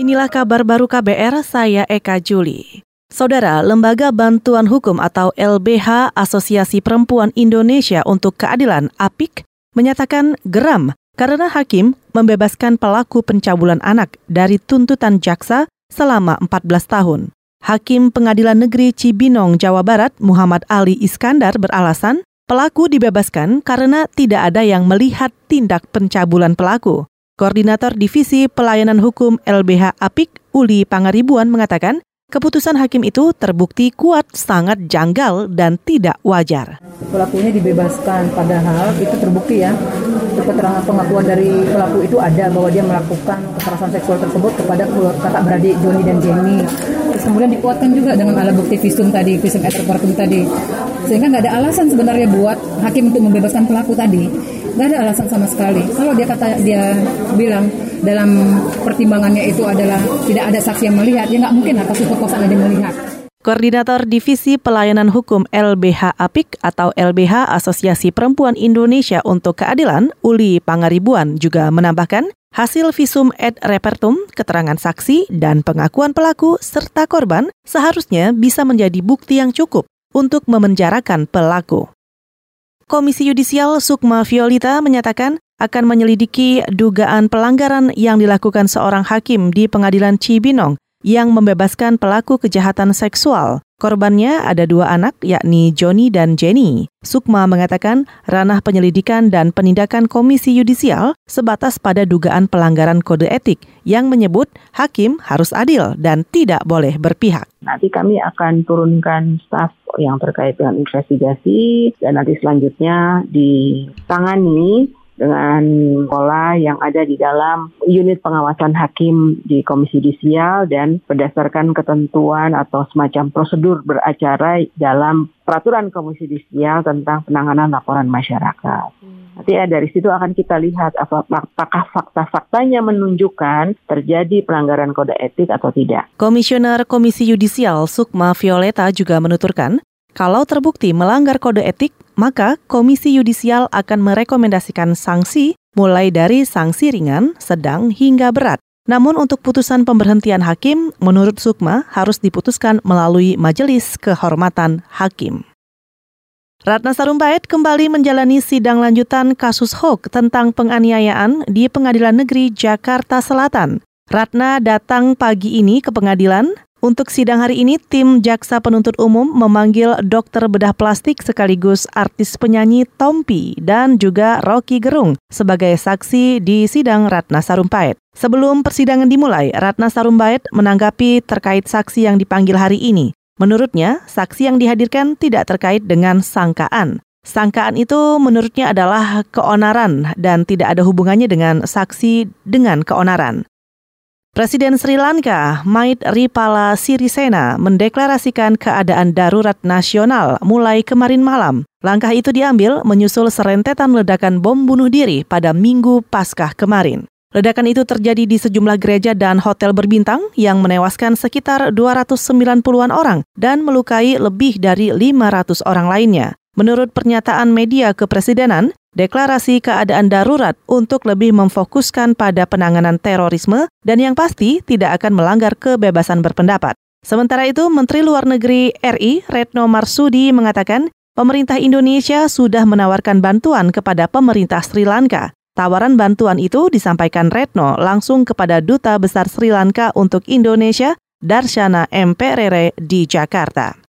Inilah kabar baru KBR, saya Eka Juli. Saudara, Lembaga Bantuan Hukum atau LBH Asosiasi Perempuan Indonesia untuk Keadilan APIK menyatakan geram karena hakim membebaskan pelaku pencabulan anak dari tuntutan jaksa selama 14 tahun. Hakim Pengadilan Negeri Cibinong, Jawa Barat, Muhammad Ali Iskandar beralasan pelaku dibebaskan karena tidak ada yang melihat tindak pencabulan pelaku. Koordinator Divisi Pelayanan Hukum LBH APIK, Uli Pangaribuan mengatakan, keputusan hakim itu terbukti kuat, sangat janggal, dan tidak wajar. Pelakunya dibebaskan, padahal itu terbukti ya. Keterangan pengakuan dari pelaku itu ada bahwa dia melakukan kekerasan seksual tersebut kepada kakak beradik Joni dan Jenny. Terus kemudian dikuatkan juga dengan alat bukti visum tadi, visum et repertum tadi. Sehingga nggak ada alasan sebenarnya buat hakim untuk membebaskan pelaku tadi nggak ada alasan sama sekali. Kalau dia kata dia bilang dalam pertimbangannya itu adalah tidak ada saksi yang melihat, ya nggak mungkin atas perkosaan ada yang melihat. Koordinator Divisi Pelayanan Hukum LBH APIK atau LBH Asosiasi Perempuan Indonesia untuk Keadilan, Uli Pangaribuan juga menambahkan, hasil visum et repertum, keterangan saksi, dan pengakuan pelaku serta korban seharusnya bisa menjadi bukti yang cukup untuk memenjarakan pelaku. Komisi Yudisial Sukma Violita menyatakan akan menyelidiki dugaan pelanggaran yang dilakukan seorang hakim di Pengadilan Cibinong yang membebaskan pelaku kejahatan seksual. Korbannya ada dua anak, yakni Joni dan Jenny. Sukma mengatakan ranah penyelidikan dan penindakan Komisi Yudisial sebatas pada dugaan pelanggaran kode etik yang menyebut hakim harus adil dan tidak boleh berpihak. Nanti kami akan turunkan staf yang terkait dengan investigasi dan nanti selanjutnya ditangani dengan pola yang ada di dalam unit pengawasan hakim di Komisi Judisial dan berdasarkan ketentuan atau semacam prosedur beracara dalam peraturan Komisi Judisial tentang penanganan laporan masyarakat. Hmm. Nanti ya dari situ akan kita lihat apakah fakta-faktanya menunjukkan terjadi pelanggaran kode etik atau tidak. Komisioner Komisi Yudisial Sukma Violeta juga menuturkan, kalau terbukti melanggar kode etik, maka Komisi Yudisial akan merekomendasikan sanksi mulai dari sanksi ringan, sedang, hingga berat. Namun untuk putusan pemberhentian hakim, menurut Sukma harus diputuskan melalui Majelis Kehormatan Hakim. Ratna Sarumpait kembali menjalani sidang lanjutan kasus HOK tentang penganiayaan di Pengadilan Negeri Jakarta Selatan. Ratna datang pagi ini ke pengadilan untuk sidang hari ini, tim Jaksa Penuntut Umum memanggil dokter bedah plastik sekaligus artis penyanyi Tompi dan juga Rocky Gerung sebagai saksi di sidang Ratna Sarumpait. Sebelum persidangan dimulai, Ratna Sarumpait menanggapi terkait saksi yang dipanggil hari ini. Menurutnya, saksi yang dihadirkan tidak terkait dengan sangkaan. Sangkaan itu menurutnya adalah keonaran dan tidak ada hubungannya dengan saksi dengan keonaran. Presiden Sri Lanka, Maithripala Sirisena, mendeklarasikan keadaan darurat nasional mulai kemarin malam. Langkah itu diambil menyusul serentetan ledakan bom bunuh diri pada minggu Paskah kemarin. Ledakan itu terjadi di sejumlah gereja dan hotel berbintang yang menewaskan sekitar 290-an orang dan melukai lebih dari 500 orang lainnya. Menurut pernyataan media kepresidenan, deklarasi keadaan darurat untuk lebih memfokuskan pada penanganan terorisme dan yang pasti tidak akan melanggar kebebasan berpendapat. Sementara itu, Menteri Luar Negeri RI Retno Marsudi mengatakan pemerintah Indonesia sudah menawarkan bantuan kepada pemerintah Sri Lanka. Tawaran bantuan itu disampaikan Retno langsung kepada Duta Besar Sri Lanka untuk Indonesia, Darshana M. Perere di Jakarta.